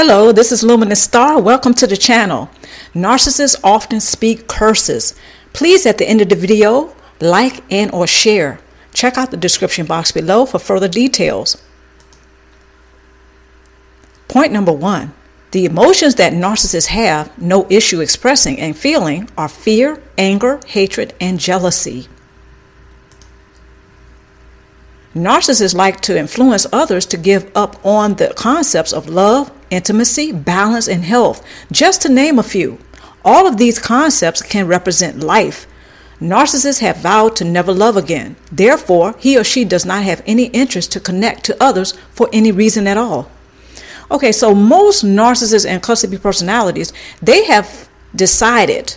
Hello, this is Luminous Star. Welcome to the channel. Narcissists often speak curses. Please, at the end of the video, like and or share. Check out the description box below for further details. Point number one. The emotions that narcissists have no issue expressing and feeling are fear, anger, hatred, and jealousy. Narcissists like to influence others to give up on the concepts of love, intimacy, balance, and health, just to name a few. All of these concepts can represent life. Narcissists have vowed to never love again. Therefore, he or she does not have any interest to connect to others for any reason at all. Okay, so most narcissists and cluster B personalities, they have decided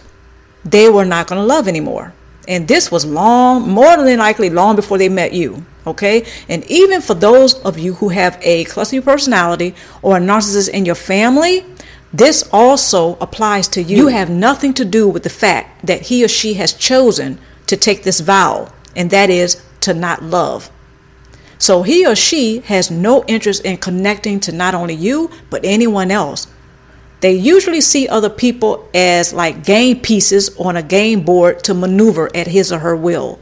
they were not going to love anymore. And this was long, more than likely long before they met you. Okay. And even for those of you who have a cluster personality or a narcissist in your family, this also applies to you. You have nothing to do with the fact that he or she has chosen to take this vow, and that is to not love. So he or she has no interest in connecting to not only you, but anyone else. They usually see other people as like game pieces on a game board to maneuver at his or her will.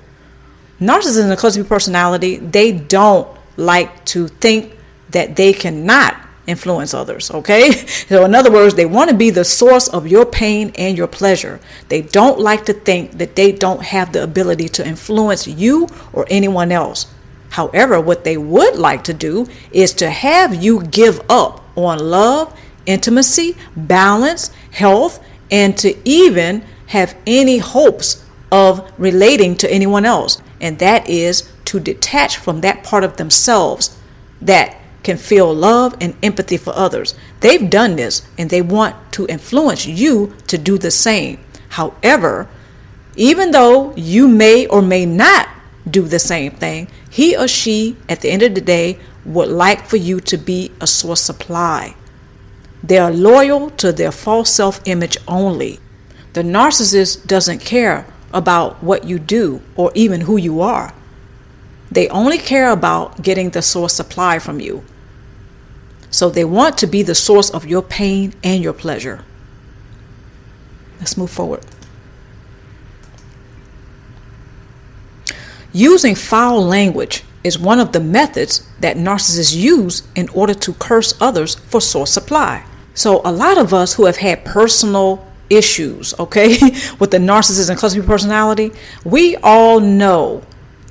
Narcissists and cluster personality, they don't like to think that they cannot influence others, okay? So, in other words, they want to be the source of your pain and your pleasure. They don't like to think that they don't have the ability to influence you or anyone else. However, what they would like to do is to have you give up on love intimacy, balance, health, and to even have any hopes of relating to anyone else. And that is to detach from that part of themselves that can feel love and empathy for others. They've done this and they want to influence you to do the same. However, even though you may or may not do the same thing, he or she, at the end of the day, would like for you to be a source supply. They are loyal to their false self image only. The narcissist doesn't care about what you do or even who you are. They only care about getting the source supply from you. So they want to be the source of your pain and your pleasure. Let's move forward. Using foul language is one of the methods that narcissists use in order to curse others for source supply. So, a lot of us who have had personal issues, okay, with the narcissist and cluster personality, we all know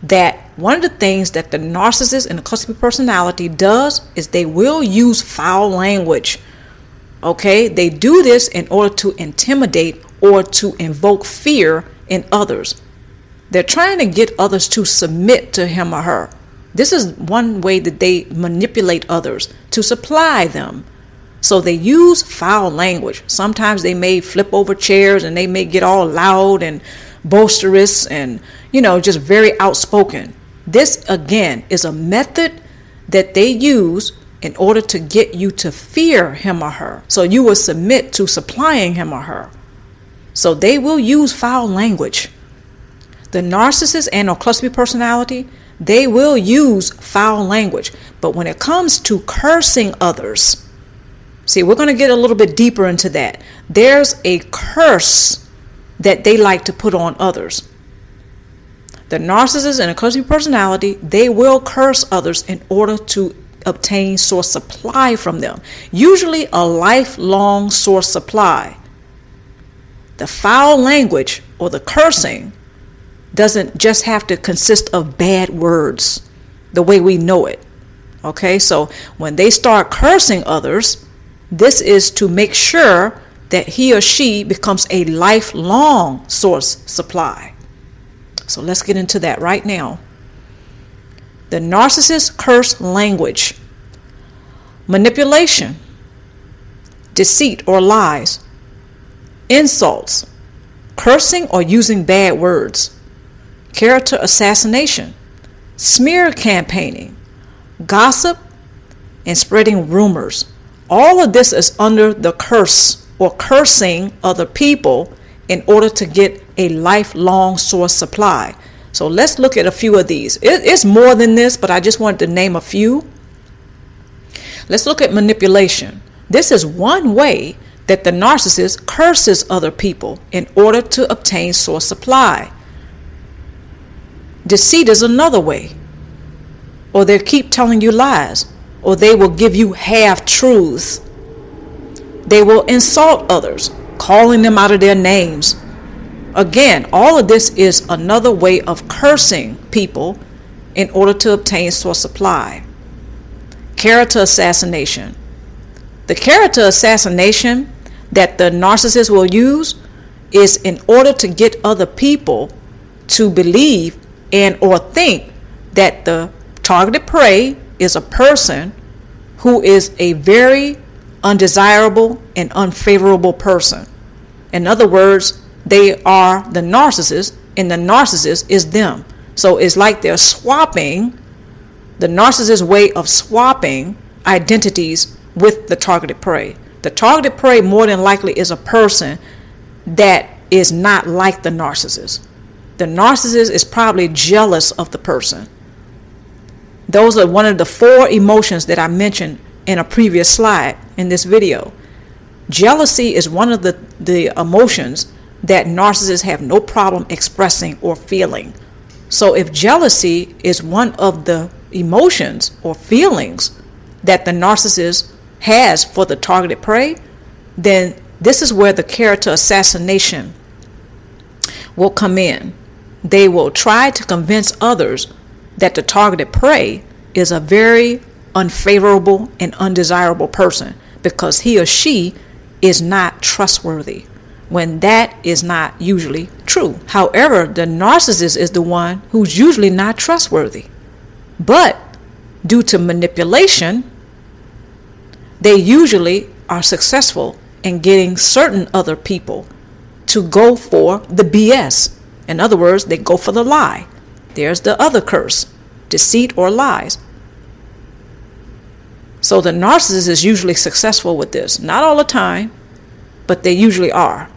that one of the things that the narcissist and the cluster personality does is they will use foul language. Okay, they do this in order to intimidate or to invoke fear in others. They're trying to get others to submit to him or her. This is one way that they manipulate others to supply them. So they use foul language. Sometimes they may flip over chairs and they may get all loud and boisterous and, you know, just very outspoken. This, again, is a method that they use in order to get you to fear him or her. So you will submit to supplying him or her. So they will use foul language. The narcissist and or cluster personality, they will use foul language. But when it comes to cursing others, see, we're going to get a little bit deeper into that. There's a curse that they like to put on others. The narcissist and a cluster personality, they will curse others in order to obtain source supply from them, usually a lifelong source supply. The foul language or the cursing doesn't just have to consist of bad words the way we know it. Okay, so when they start cursing others, this is to make sure that he or she becomes a lifelong source supply. So let's get into that right now. The narcissist curse language, manipulation, deceit or lies, insults, cursing or using bad words, character assassination, smear campaigning, gossip, and spreading rumors. All of this is under the curse or cursing other people in order to get a lifelong source supply. So let's look at a few of these. it's more than this, but I just wanted to name a few. Let's look at manipulation. This is one way that the narcissist curses other people in order to obtain source supply. Deceit is another way. Or they keep telling you lies, or they will give you half truths. They will insult others, calling them out of their names. Again, all of this is another way of cursing people in order to obtain source supply. Character assassination. The character assassination that the narcissist will use is in order to get other people to believe and or think that the targeted prey is a person who is a very undesirable and unfavorable person. In other words, they are the narcissist and the narcissist is them. So it's like they're swapping the narcissist's way of swapping identities with the targeted prey. The targeted prey more than likely is a person that is not like the narcissist. The narcissist is probably jealous of the person. Those are one of the four emotions that I mentioned in a previous slide in this video. Jealousy is one of the, the emotions that narcissists have no problem expressing or feeling. So if jealousy is one of the emotions or feelings that the narcissist has for the targeted prey, then this is where the character assassination will come in. They will try to convince others that the targeted prey is a very unfavorable and undesirable person because he or she is not trustworthy when that is not usually true. However, the narcissist is the one who's usually not trustworthy. But due to manipulation, they usually are successful in getting certain other people to go for the BS. In other words, they go for the lie. There's the other curse deceit or lies. So the narcissist is usually successful with this. Not all the time, but they usually are.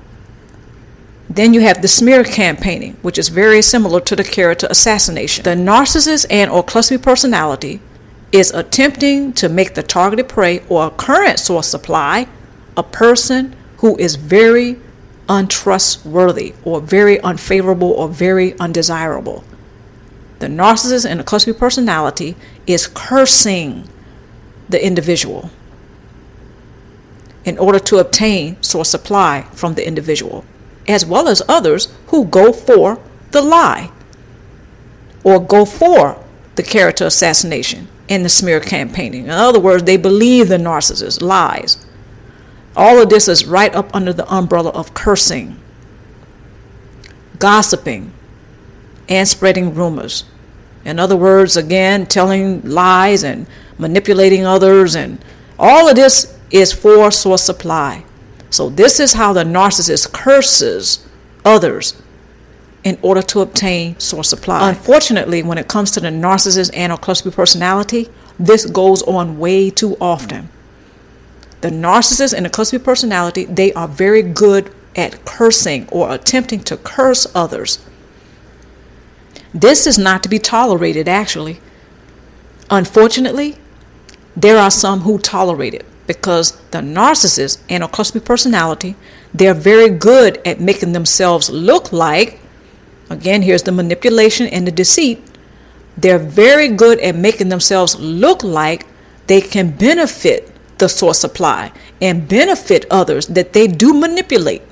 Then you have the smear campaigning, which is very similar to the character assassination. The narcissist and or cluster personality is attempting to make the targeted prey or current source supply a person who is very untrustworthy or very unfavorable or very undesirable. The narcissist and the cluster personality is cursing the individual in order to obtain source supply from the individual as well as others who go for the lie or go for the character assassination and the smear campaigning. In other words, they believe the narcissist lies. All of this is right up under the umbrella of cursing, gossiping, and spreading rumors. In other words, again, telling lies and manipulating others, and all of this is for source supply. So, this is how the narcissist curses others in order to obtain source supply. Unfortunately, when it comes to the narcissist and or cluster personality, this goes on way too often. The narcissist and the cluster personality, they are very good at cursing or attempting to curse others. This is not to be tolerated, actually. Unfortunately, there are some who tolerate it because the narcissist and a cluster personality, they're very good at making themselves look like, again, here's the manipulation and the deceit. They're very good at making themselves look like they can benefit the source supply and benefit others that they do manipulate.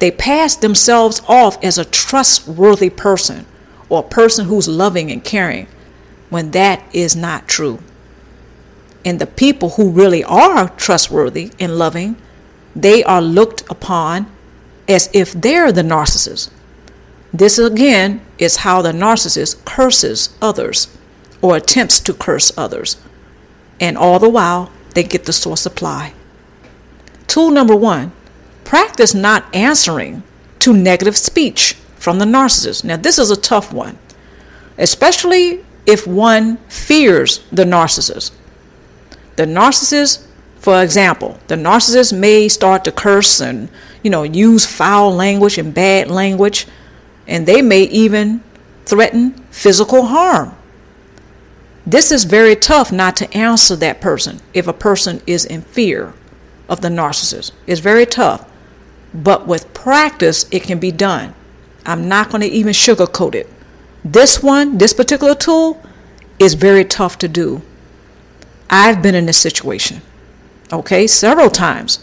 They pass themselves off as a trustworthy person or a person who's loving and caring when that is not true. And the people who really are trustworthy and loving, they are looked upon as if they're the narcissist. This again is how the narcissist curses others or attempts to curse others. And all the while, they get the source supply. Tool number one practice not answering to negative speech from the narcissist. Now, this is a tough one, especially if one fears the narcissist. The narcissist, for example, the narcissist may start to curse and, you know, use foul language and bad language, and they may even threaten physical harm. This is very tough not to answer that person if a person is in fear of the narcissist. It's very tough. But with practice, it can be done. I'm not going to even sugarcoat it. This one, this particular tool, is very tough to do. I've been in this situation, okay, several times.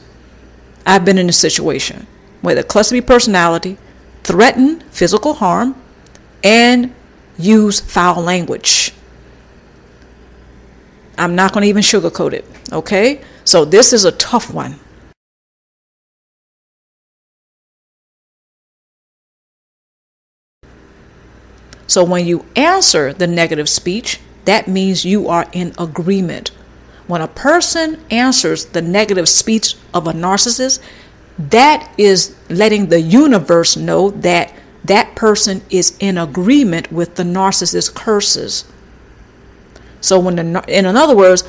I've been in a situation where the cluster B personality threatened physical harm and use foul language. I'm not going to even sugarcoat it, okay? So this is a tough one. So when you answer the negative speech, that means you are in agreement. When a person answers the negative speech of a narcissist, that is letting the universe know that that person is in agreement with the narcissist's curses. So when the in other words,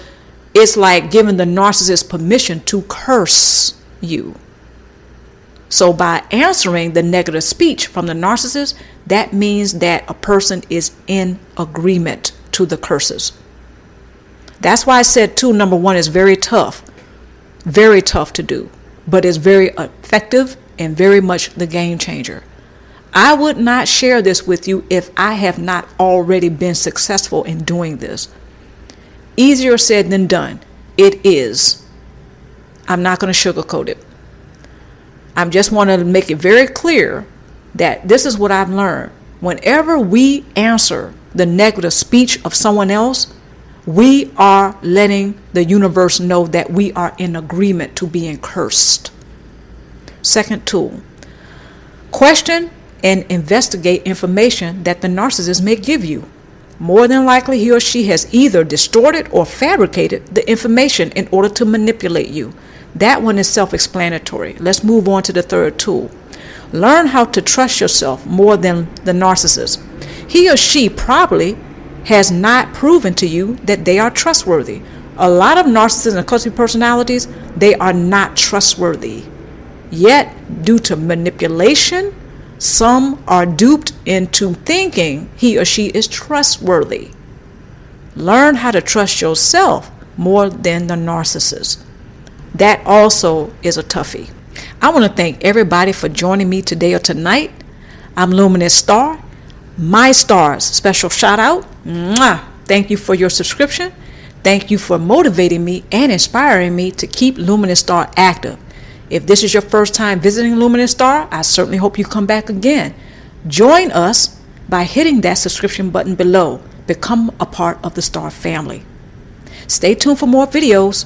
it's like giving the narcissist permission to curse you. So by answering the negative speech from the narcissist, that means that a person is in agreement to the curses. That's why I said two number 1 is very tough. Very tough to do, but it's very effective and very much the game changer. I would not share this with you if I have not already been successful in doing this. Easier said than done. It is. I'm not going to sugarcoat it. I just want to make it very clear that this is what I've learned. Whenever we answer the negative speech of someone else, we are letting the universe know that we are in agreement to being cursed. Second tool question and investigate information that the narcissist may give you. More than likely, he or she has either distorted or fabricated the information in order to manipulate you. That one is self explanatory. Let's move on to the third tool. Learn how to trust yourself more than the narcissist. He or she probably has not proven to you that they are trustworthy. A lot of narcissists and cluster personalities, they are not trustworthy. Yet, due to manipulation, some are duped into thinking he or she is trustworthy. Learn how to trust yourself more than the narcissist. That also is a toughie. I want to thank everybody for joining me today or tonight. I'm Luminous Star. My stars, special shout out. Mwah! Thank you for your subscription. Thank you for motivating me and inspiring me to keep Luminous Star active. If this is your first time visiting Luminous Star, I certainly hope you come back again. Join us by hitting that subscription button below. Become a part of the Star family. Stay tuned for more videos.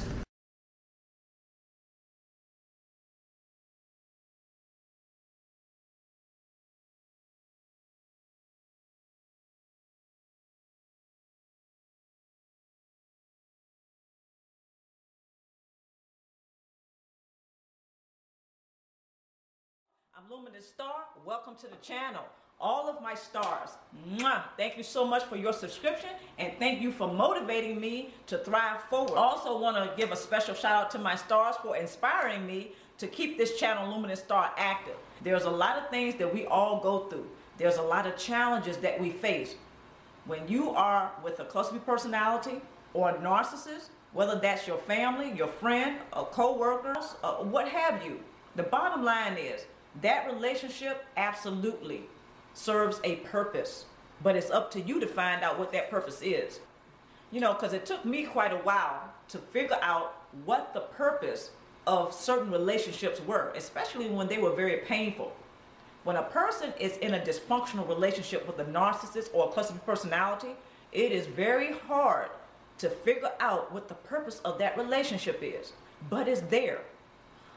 Luminous Star. Welcome to the channel. All of my stars, mwah, thank you so much for your subscription and thank you for motivating me to thrive forward. Also want to give a special shout out to my stars for inspiring me to keep this channel Luminous Star active. There's a lot of things that we all go through. There's a lot of challenges that we face. When you are with a cluster personality or a narcissist, whether that's your family, your friend, a co-worker, what have you, the bottom line is that relationship absolutely serves a purpose, but it's up to you to find out what that purpose is. You know, because it took me quite a while to figure out what the purpose of certain relationships were, especially when they were very painful. When a person is in a dysfunctional relationship with a narcissist or a cluster personality, it is very hard to figure out what the purpose of that relationship is, but it's there.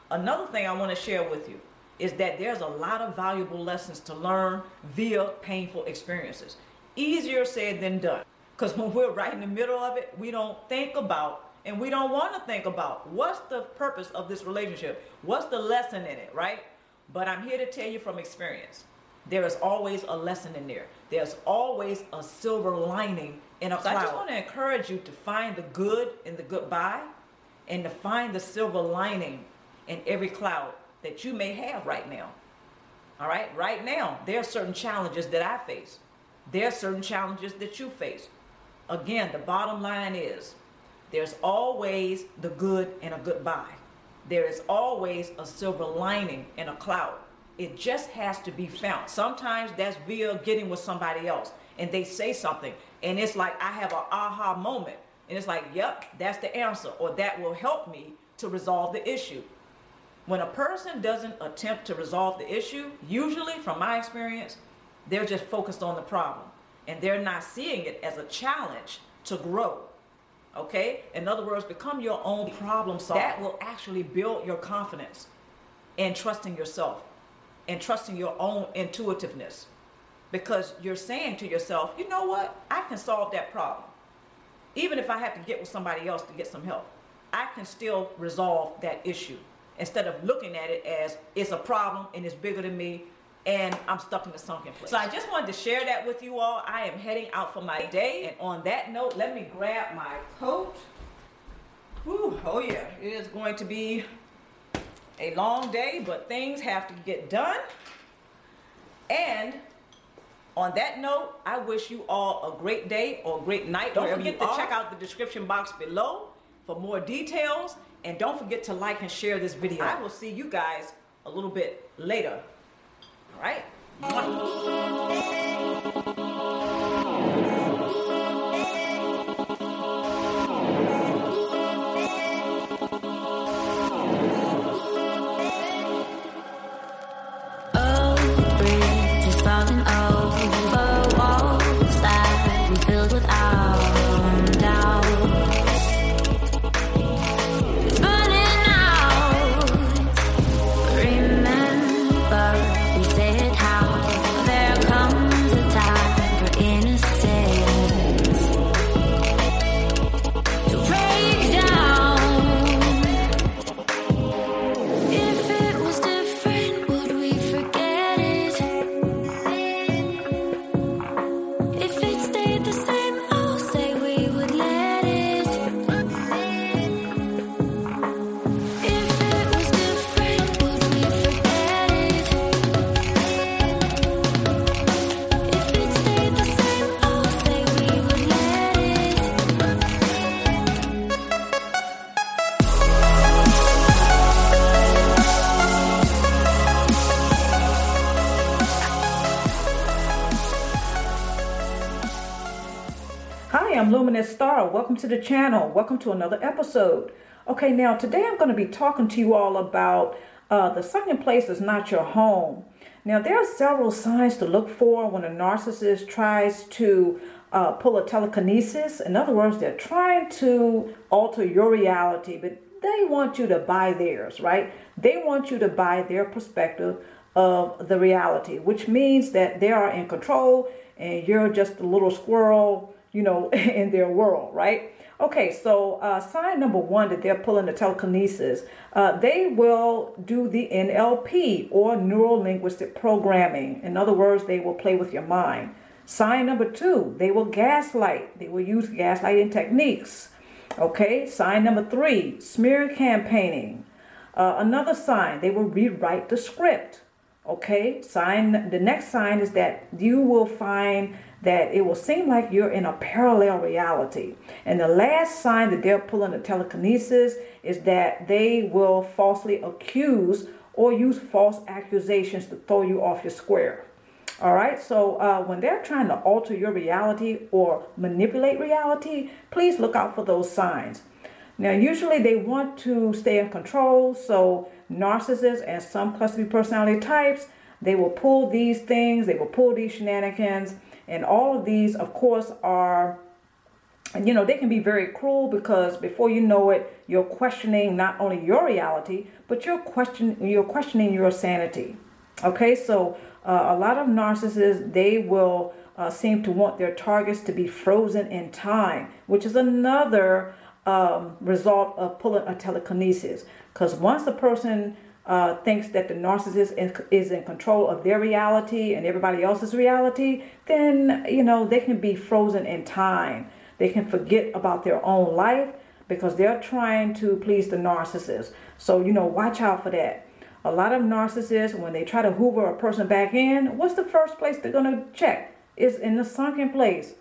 Another thing I want to share with you is that there's a lot of valuable lessons to learn via painful experiences. Easier said than done. Because when we're right in the middle of it, we don't think about and we don't want to think about what's the purpose of this relationship? What's the lesson in it, right? But I'm here to tell you from experience. There is always a lesson in there. There's always a silver lining in a cloud. I just want to encourage you to find the good in the goodbye and to find the silver lining in every cloud that you may have right now. All right, right now, there are certain challenges that I face. There are certain challenges that you face. again, the bottom line is there's always the good in a goodbye. There is always a silver lining in a cloud. It just has to be found. Sometimes that's via getting with somebody else and they say something and it's like I have an aha moment and it's like, yep, that's the answer or that will help me to resolve the issue. When a person doesn't attempt to resolve the issue, usually from my experience, they're just focused on the problem and they're not seeing it as a challenge to grow. Okay? In other words, become your own problem solver. That will actually build your confidence and trusting yourself and trusting your own intuitiveness because you're saying to yourself, you know what? I can solve that problem. Even if I have to get with somebody else to get some help, I can still resolve that issue instead of looking at it as it's a problem and it's bigger than me and I'm stuck in the sunken place. So I just wanted to share that with you all. I am heading out for my day. And on that note, let me grab my coat. Whew, oh yeah, it is going to be a long day, but things have to get done. And on that note, I wish you all a great day or a great night. Don't forget to are. check out the description box below for more details. And don't forget to like and share this video. I will see you guys a little bit later. All right? Luminous Star. Welcome to the channel. Welcome to another episode. Okay, now today I'm going to be talking to you all about uh, the sunken place is not your home. Now, there are several signs to look for when a narcissist tries to uh, pull a telekinesis. In other words, they're trying to alter your reality, but they want you to buy theirs, right? They want you to buy their perspective of the reality, which means that they are in control and you're just a little squirrel you know, in their world, right? Okay, so uh, sign number one that they're pulling the telekinesis, uh, they will do the NLP or neuro linguistic programming. In other words, they will play with your mind. Sign number two, they will gaslight. They will use gaslighting techniques. Okay, sign number three, smear campaigning. Uh, another sign, they will rewrite the script. Okay, sign the next sign is that you will find that it will seem like you're in a parallel reality. And the last sign that they're pulling the telekinesis is that they will falsely accuse or use false accusations to throw you off your square. All right, so uh, when they're trying to alter your reality or manipulate reality, please look out for those signs. Now, usually they want to stay in control, so narcissists and some cluster personality types, they will pull these things, they will pull these shenanigans and all of these, of course, are, you know, they can be very cruel because before you know it, you're questioning not only your reality, but you're question you're questioning your sanity. Okay, so uh, a lot of narcissists they will uh, seem to want their targets to be frozen in time, which is another um, result of pulling a telekinesis. Because once the person uh, thinks that the narcissist is in control of their reality and everybody else's reality, then, you know, they can be frozen in time. They can forget about their own life because they're trying to please the narcissist. So, you know, watch out for that. A lot of narcissists, when they try to hoover a person back in, what's the first place they're to check? Is in the sunken place.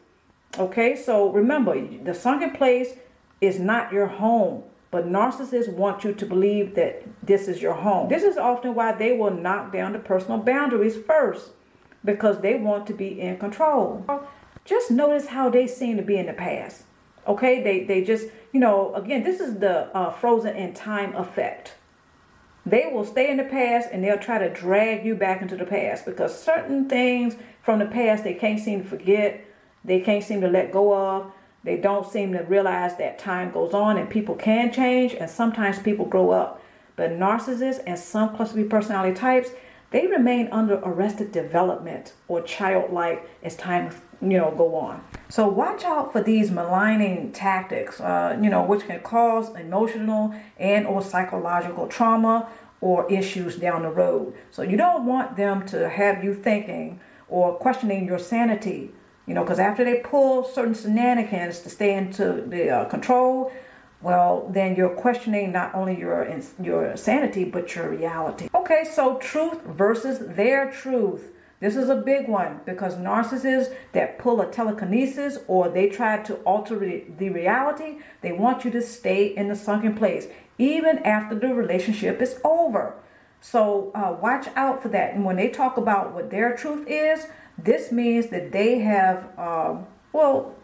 Okay, so remember, the sunken place is not your home. But narcissists want you to believe that this is your home. This is often why they will knock down the personal boundaries first because they want to be in control. Just notice how they seem to be in the past. Okay, they, they just, you know, again, this is the uh, frozen in time effect. They will stay in the past and they'll try to drag you back into the past because certain things from the past they can't seem to forget, they can't seem to let go of. They don't seem to realize that time goes on and people can change and sometimes people grow up. But narcissists and some cluster B personality types, they remain under arrested development or childlike as time you know go on. So watch out for these maligning tactics, uh, you know, which can cause emotional and or psychological trauma or issues down the road. So you don't want them to have you thinking or questioning your sanity you know, because after they pull certain shenanigans to stay into the uh, control, well, then you're questioning not only your your sanity but your reality. Okay, so truth versus their truth. This is a big one because narcissists that pull a telekinesis or they try to alter the reality, they want you to stay in the sunken place even after the relationship is over. So uh, watch out for that. And when they talk about what their truth is, this means that they have, um, well,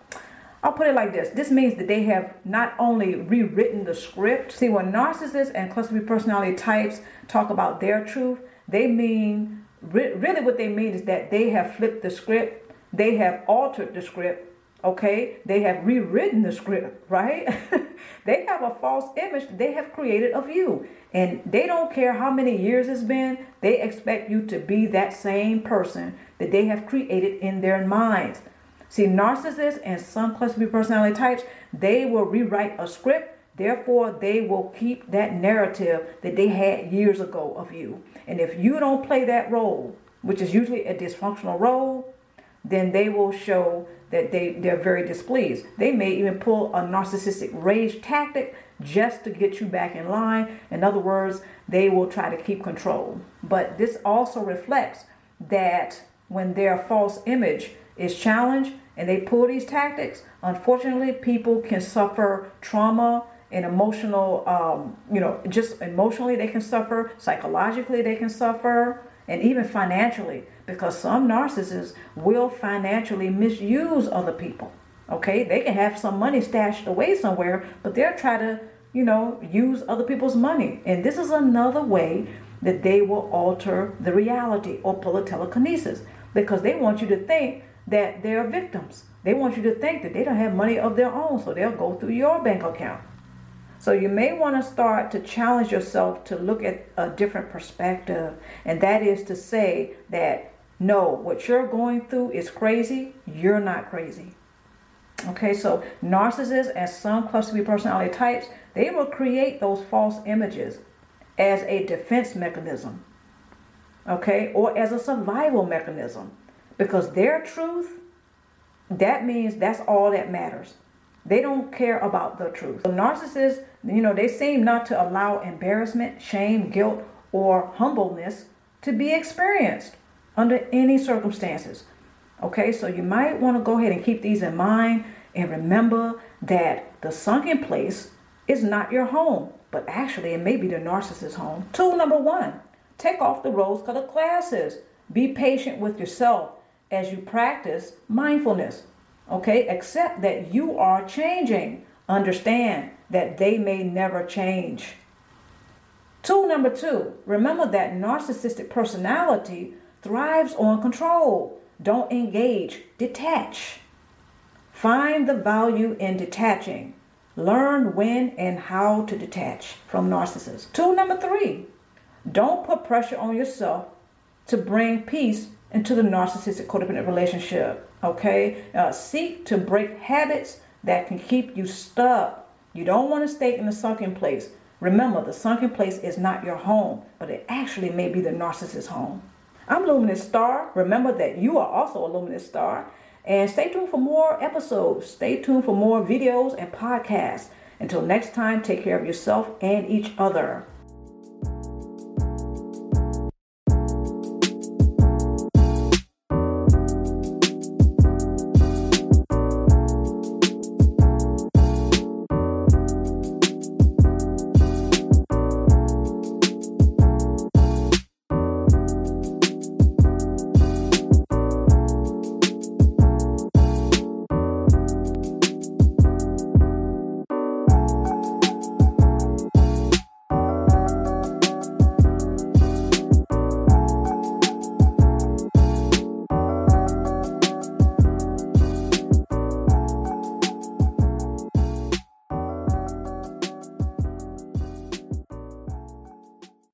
I'll put it like this. This means that they have not only rewritten the script. See, when narcissists and cluster B personality types talk about their truth, they mean, really what they mean is that they have flipped the script. They have altered the script. Okay. They have rewritten the script, right? they have a false image they have created of you. And they don't care how many years it's been. They expect you to be that same person that they have created in their minds. See, narcissists and some cluster B personality types, they will rewrite a script. Therefore, they will keep that narrative that they had years ago of you. And if you don't play that role, which is usually a dysfunctional role, then they will show that they, they're very displeased. They may even pull a narcissistic rage tactic just to get you back in line. In other words, they will try to keep control. But this also reflects that when their false image is challenged and they pull these tactics, unfortunately, people can suffer trauma and emotional, um, you know, just emotionally they can suffer, psychologically they can suffer, and even financially, because some narcissists will financially misuse other people. Okay, they can have some money stashed away somewhere, but they'll try to, you know, use other people's money. And this is another way that they will alter the reality or pull a telekinesis because they want you to think that they're victims. They want you to think that they don't have money of their own, so they'll go through your bank account. So you may want to start to challenge yourself to look at a different perspective, and that is to say that no, what you're going through is crazy, you're not crazy. Okay, so narcissists and some cluster B personality types, they will create those false images as a defense mechanism okay, or as a survival mechanism. Because their truth, that means that's all that matters. They don't care about the truth. So narcissists, you know, they seem not to allow embarrassment, shame, guilt, or humbleness to be experienced under any circumstances. Okay, so you might want to go ahead and keep these in mind and remember that the sunken place is not your home, but actually it may be the narcissist's home. Tool number one Take off the rose colored glasses. Be patient with yourself as you practice mindfulness. Okay? Accept that you are changing. Understand that they may never change. Tool number two remember that narcissistic personality thrives on control. Don't engage, detach. Find the value in detaching. Learn when and how to detach from narcissists. Tool number three don't put pressure on yourself to bring peace into the narcissistic codependent relationship. Okay? Uh, seek to break habits that can keep you stuck. You don't want to stay in the sunken place. Remember, the sunken place is not your home, but it actually may be the narcissist's home. I'm Luminous Star. Remember that you are also a Luminous Star. And stay tuned for more episodes. Stay tuned for more videos and podcasts. Until next time, take care of yourself and each other.